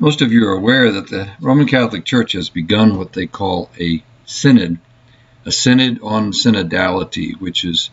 Most of you are aware that the Roman Catholic Church has begun what they call a synod, a synod on synodality, which is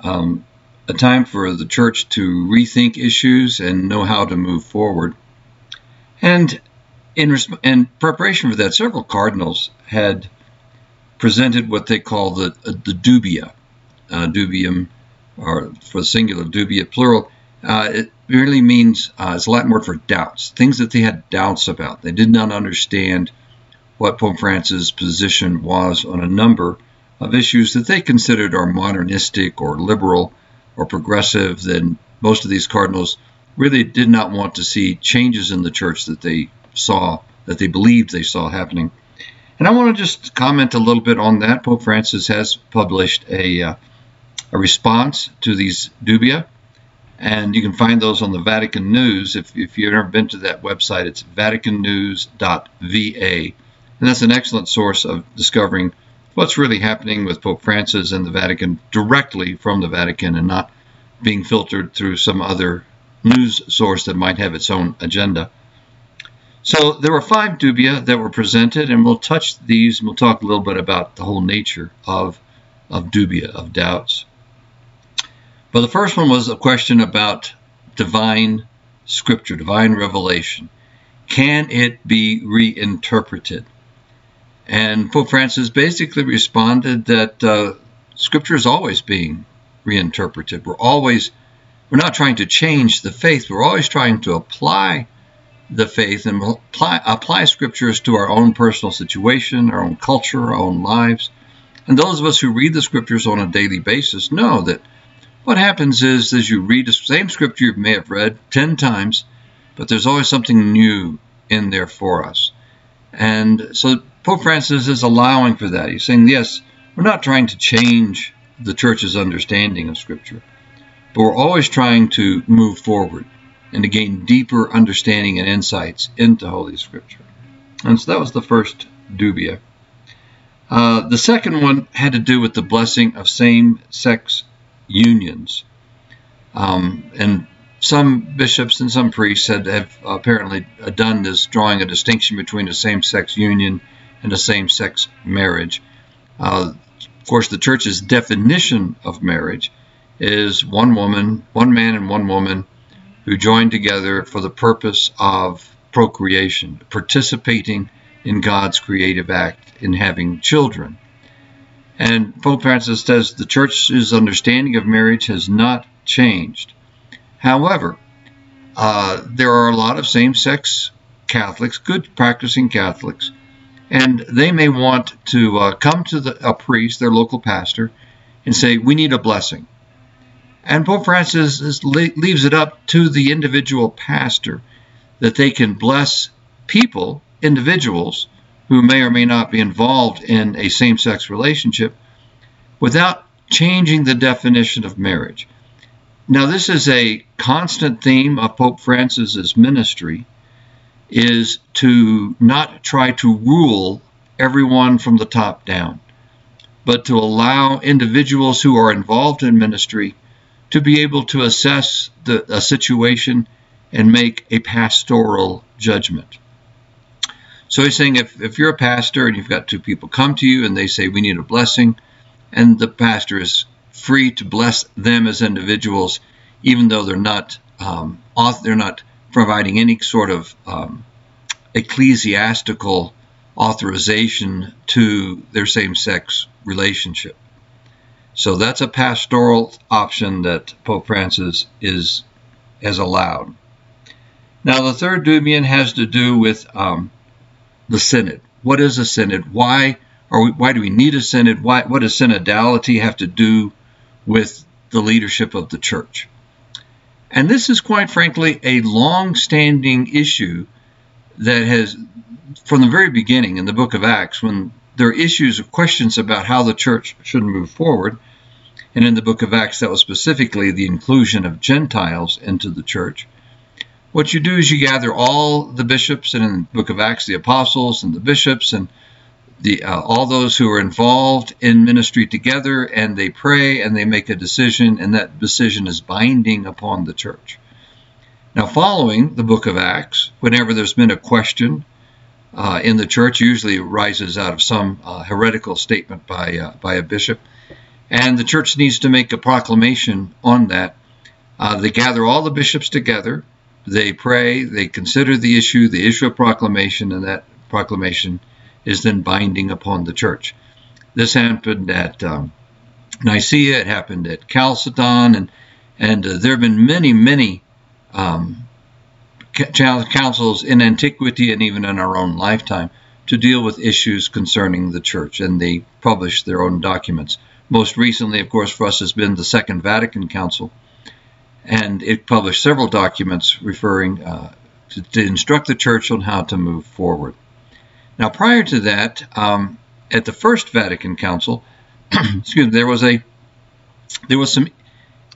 um, a time for the church to rethink issues and know how to move forward. And in, in preparation for that, several cardinals had presented what they call the, the dubia, uh, dubium, or for singular, dubia plural. Uh, it really means uh, it's a Latin word for doubts, things that they had doubts about. They did not understand what Pope Francis' position was on a number of issues that they considered are modernistic or liberal or progressive. Then most of these cardinals really did not want to see changes in the church that they saw, that they believed they saw happening. And I want to just comment a little bit on that. Pope Francis has published a, uh, a response to these dubia and you can find those on the Vatican News. If, if you've ever been to that website, it's vaticannews.va. And that's an excellent source of discovering what's really happening with Pope Francis and the Vatican directly from the Vatican and not being filtered through some other news source that might have its own agenda. So there were five dubia that were presented, and we'll touch these and we'll talk a little bit about the whole nature of, of dubia, of doubts. Well, the first one was a question about divine scripture, divine revelation. Can it be reinterpreted? And Pope Francis basically responded that uh, scripture is always being reinterpreted. We're always, we're not trying to change the faith, we're always trying to apply the faith and apply, apply scriptures to our own personal situation, our own culture, our own lives. And those of us who read the scriptures on a daily basis know that what happens is, as you read the same scripture you may have read 10 times, but there's always something new in there for us. And so Pope Francis is allowing for that. He's saying, yes, we're not trying to change the church's understanding of Scripture, but we're always trying to move forward and to gain deeper understanding and insights into Holy Scripture. And so that was the first dubia. Uh, the second one had to do with the blessing of same sex unions. Um, and some bishops and some priests had, have apparently done this, drawing a distinction between a same sex union and a same sex marriage. Uh, of course, the church's definition of marriage is one woman, one man, and one woman who join together for the purpose of procreation, participating in God's creative act in having children. And Pope Francis says the church's understanding of marriage has not changed. However, uh, there are a lot of same sex Catholics, good practicing Catholics, and they may want to uh, come to the, a priest, their local pastor, and say, We need a blessing. And Pope Francis is, leaves it up to the individual pastor that they can bless people, individuals, who may or may not be involved in a same sex relationship without changing the definition of marriage. Now, this is a constant theme of Pope Francis's ministry is to not try to rule everyone from the top down, but to allow individuals who are involved in ministry to be able to assess the, a situation and make a pastoral judgment. So he's saying if, if you're a pastor and you've got two people come to you and they say, We need a blessing, and the pastor is free to bless them as individuals, even though they're not um, they're not providing any sort of um, ecclesiastical authorization to their same-sex relationship. So that's a pastoral option that Pope Francis is has allowed. Now the third dubian has to do with um, the synod. What is a synod? Why are we, why do we need a synod? Why, what does synodality have to do with the leadership of the church? And this is quite frankly a long-standing issue that has, from the very beginning in the book of Acts, when there are issues or questions about how the church should move forward, and in the book of Acts, that was specifically the inclusion of Gentiles into the church. What you do is you gather all the bishops, and in the book of Acts, the apostles and the bishops, and the uh, all those who are involved in ministry together, and they pray and they make a decision, and that decision is binding upon the church. Now, following the book of Acts, whenever there's been a question uh, in the church, usually arises out of some uh, heretical statement by, uh, by a bishop, and the church needs to make a proclamation on that. Uh, they gather all the bishops together, they pray, they consider the issue, they issue a proclamation, and that proclamation is then binding upon the church. This happened at um, Nicaea, it happened at Chalcedon, and, and uh, there have been many, many um, councils in antiquity and even in our own lifetime to deal with issues concerning the church, and they publish their own documents. Most recently, of course, for us has been the Second Vatican Council, and it published several documents referring uh, to, to, instruct the church on how to move forward. Now, prior to that, um, at the First Vatican Council, excuse me, there was a there was some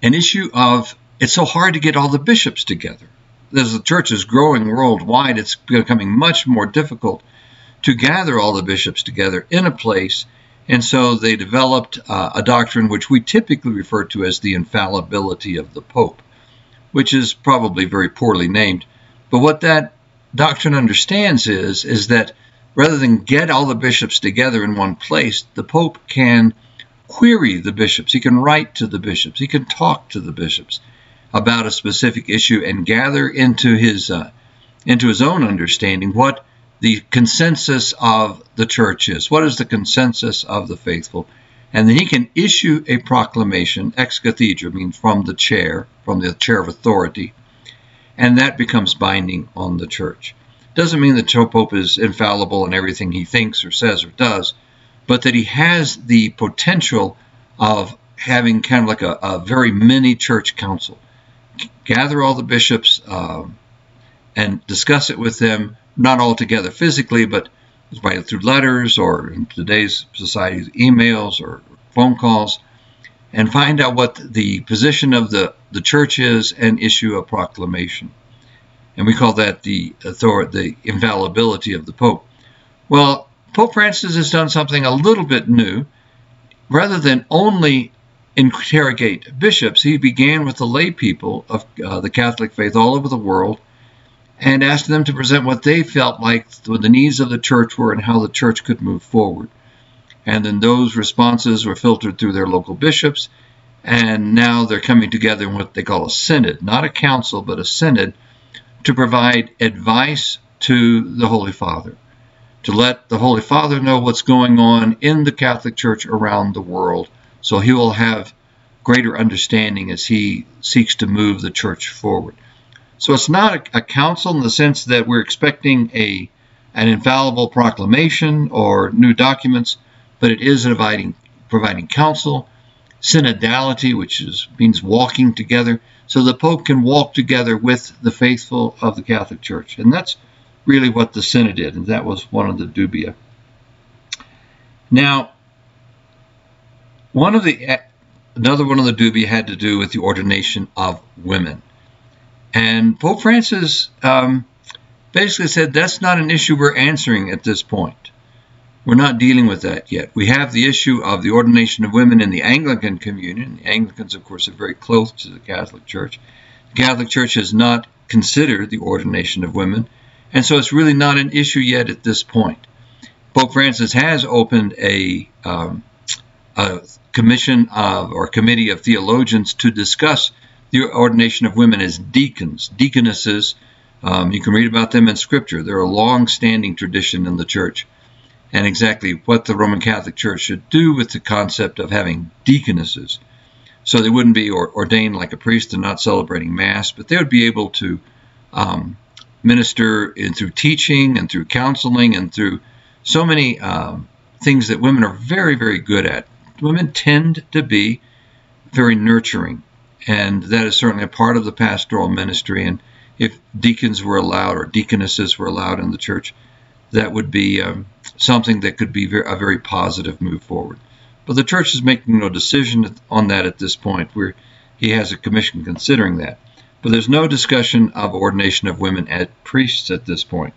an issue of it's so hard to get all the bishops together. As the church is growing worldwide, it's becoming much more difficult to gather all the bishops together in a place. And so they developed uh, a doctrine which we typically refer to as the infallibility of the Pope, which is probably very poorly named. But what that doctrine understands is, is that rather than get all the bishops together in one place, the Pope can query the bishops. He can write to the bishops. He can talk to the bishops about a specific issue and gather into his uh, into his own understanding what the consensus of the church is. What is the consensus of the faithful? And then he can issue a proclamation ex cathedra, means from the chair, from the chair of authority, and that becomes binding on the church. Doesn't mean the Pope is infallible in everything he thinks or says or does, but that he has the potential of having kind of like a, a very mini church council gather all the bishops um, and discuss it with them, not all together physically, but by through letters or in today's society's emails or phone calls, and find out what the position of the, the church is and issue a proclamation. And we call that the authority, the infallibility of the Pope. Well, Pope Francis has done something a little bit new. Rather than only interrogate bishops, he began with the lay people of uh, the Catholic faith all over the world and asked them to present what they felt like the needs of the church were and how the church could move forward. And then those responses were filtered through their local bishops, and now they're coming together in what they call a synod, not a council, but a synod, to provide advice to the Holy Father, to let the Holy Father know what's going on in the Catholic Church around the world so he will have greater understanding as he seeks to move the church forward. So it's not a, a council in the sense that we're expecting a an infallible proclamation or new documents, but it is providing providing counsel, synodality, which is, means walking together, so the Pope can walk together with the faithful of the Catholic Church. And that's really what the synod did, and that was one of the dubia. Now, one of the another one of the dubia had to do with the ordination of women, and Pope Francis um, basically said that's not an issue we're answering at this point. We're not dealing with that yet. We have the issue of the ordination of women in the Anglican Communion. The Anglicans, of course, are very close to the Catholic Church. The Catholic Church has not considered the ordination of women, and so it's really not an issue yet at this point. Pope Francis has opened a, um, a commission of, or committee of theologians to discuss the ordination of women as deacons, deaconesses. Um, you can read about them in Scripture. They're a long-standing tradition in the church, and exactly what the Roman Catholic Church should do with the concept of having deaconesses. So they wouldn't be or, ordained like a priest and not celebrating Mass, but they would be able to um, minister in, through teaching and through counseling and through so many um, things that women are very, very good at women tend to be very nurturing, and that is certainly a part of the pastoral ministry. And if deacons were allowed or deaconesses were allowed in the church, that would be um, something that could be a very positive move forward. But the church is making no decision on that at this point. Where he has a commission considering that, but there's no discussion of ordination of women as priests at this point.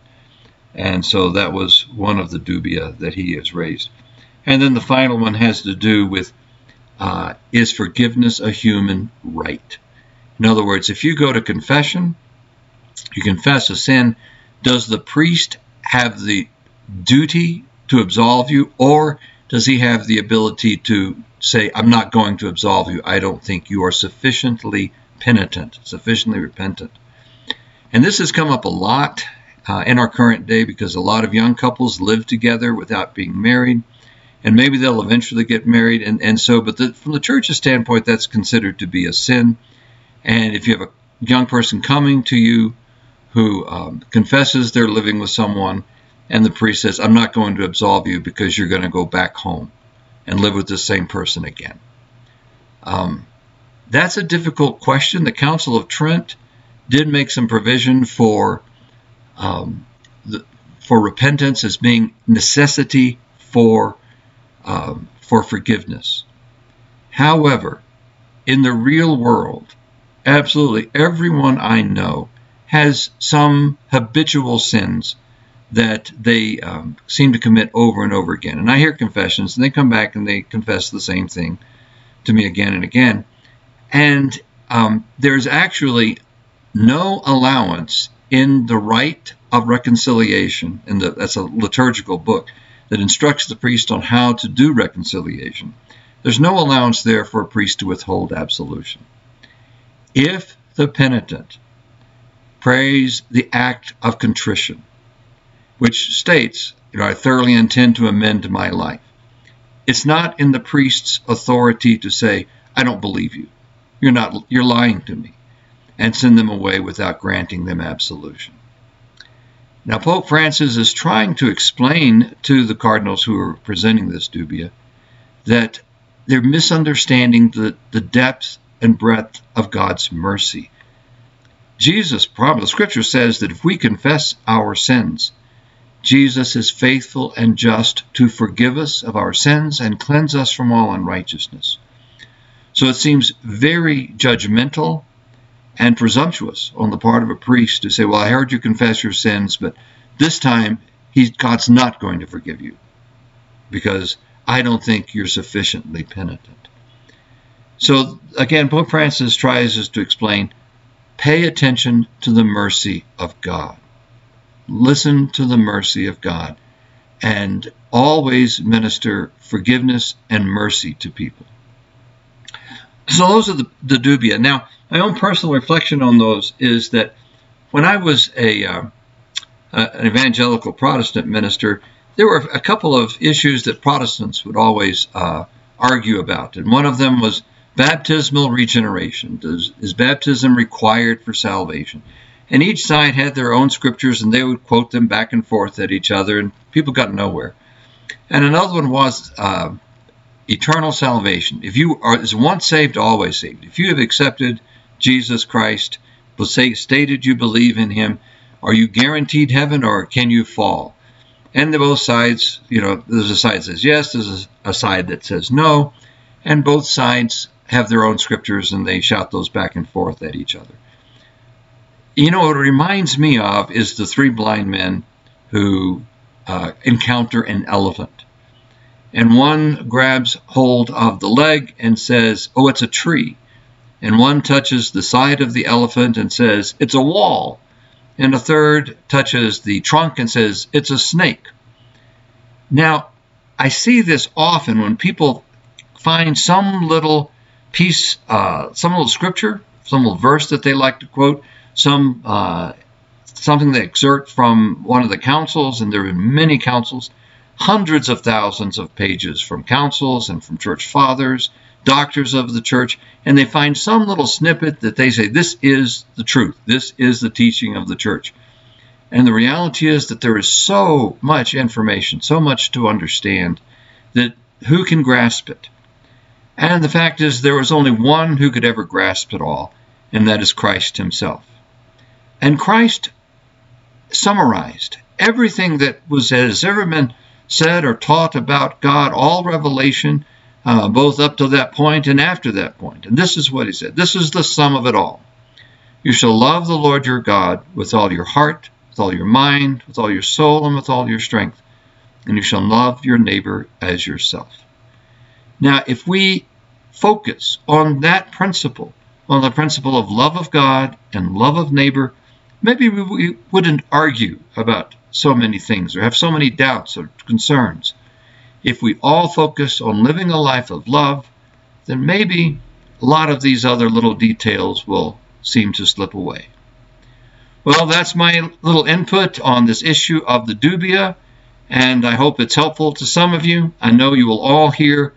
And so that was one of the dubia that he has raised. And then the final one has to do with uh, is forgiveness a human right? In other words, if you go to confession you confess a sin, does the priest have the duty to absolve you, or does he have the ability to say, I'm not going to absolve you? I don't think you are sufficiently penitent, sufficiently repentant. And this has come up a lot uh, in our current day because a lot of young couples live together without being married. And maybe they'll eventually get married. And, and so, but the, from the church's standpoint, that's considered to be a sin. And if you have a young person coming to you who um, confesses they're living with someone, and the priest says, I'm not going to absolve you because you're going to go back home and live with the same person again. Um, that's a difficult question. The Council of Trent did make some provision for um, the, for repentance as being necessity for um, for forgiveness. However, in the real world, absolutely everyone I know has some habitual sins that they um, seem to commit over and over again. And I hear confessions, and they come back and they confess the same thing to me again and again. And um, there's actually no allowance in the rite of reconciliation, and that's a liturgical book that instructs the priest on how to do reconciliation. There's no allowance there for a priest to withhold absolution. If the penitent prays the act of contrition, which states, you know, I thoroughly intend to amend my life. It's not in the priest's authority to say, I don't believe you. You're not you're lying to me and send them away without granting them absolution. Now, Pope Francis is trying to explain to the cardinals who are presenting this dubia that they're misunderstanding the, the depth and breadth of God's mercy. Jesus promised, the scripture says that if we confess our sins, Jesus is faithful and just to forgive us of our sins and cleanse us from all unrighteousness. So it seems very judgmental and presumptuous on the part of a priest to say, Well, I heard you confess your sins, but this time God's not going to forgive you because I don't think you're sufficiently penitent. So again, Pope Francis tries to explain pay attention to the mercy of God. Listen to the mercy of God and always minister forgiveness and mercy to people. So those are the, the dubia. Now, my own personal reflection on those is that when I was a uh, an evangelical Protestant minister, there were a couple of issues that Protestants would always uh, argue about, and one of them was baptismal regeneration. Does, is baptism required for salvation? And each side had their own scriptures, and they would quote them back and forth at each other, and people got nowhere. And another one was uh, eternal salvation. If you are is once saved, always saved. If you have accepted Jesus Christ, say, stated you believe in him, are you guaranteed heaven or can you fall? And the both sides, you know, there's a side that says yes, there's a side that says no, and both sides have their own scriptures and they shout those back and forth at each other. You know, what it reminds me of is the three blind men who uh, encounter an elephant. And one grabs hold of the leg and says, Oh, it's a tree and one touches the side of the elephant and says, It's a wall, and a third touches the trunk and says, It's a snake. Now, I see this often when people find some little piece, uh, some little scripture, some little verse that they like to quote, some uh, something they exert from one of the councils, and there are many councils, hundreds of thousands of pages from councils and from church fathers doctors of the church, and they find some little snippet that they say, This is the truth. This is the teaching of the church. And the reality is that there is so much information, so much to understand, that who can grasp it? And the fact is, there was only one who could ever grasp it all, and that is Christ himself. And Christ summarized everything that was has ever been said or taught about God, all revelation, uh, both up to that point and after that point. And this is what he said this is the sum of it all. You shall love the Lord your God with all your heart, with all your mind, with all your soul, and with all your strength. And you shall love your neighbor as yourself. Now, if we focus on that principle, on the principle of love of God and love of neighbor, maybe we wouldn't argue about so many things or have so many doubts or concerns. If we all focus on living a life of love, then maybe a lot of these other little details will seem to slip away. Well, that's my little input on this issue of the dubia, and I hope it's helpful to some of you. I know you will all hear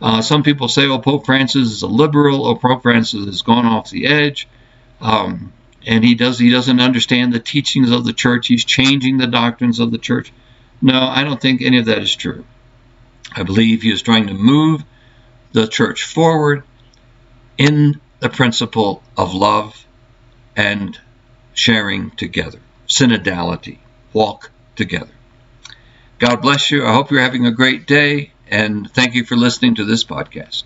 uh, some people say, "Oh, Pope Francis is a liberal. Oh, Pope Francis has gone off the edge." Um, and he does he doesn't understand the teachings of the church he's changing the doctrines of the church no i don't think any of that is true i believe he is trying to move the church forward in the principle of love and sharing together synodality walk together. God bless you. I hope you're having a great day and thank you for listening to this podcast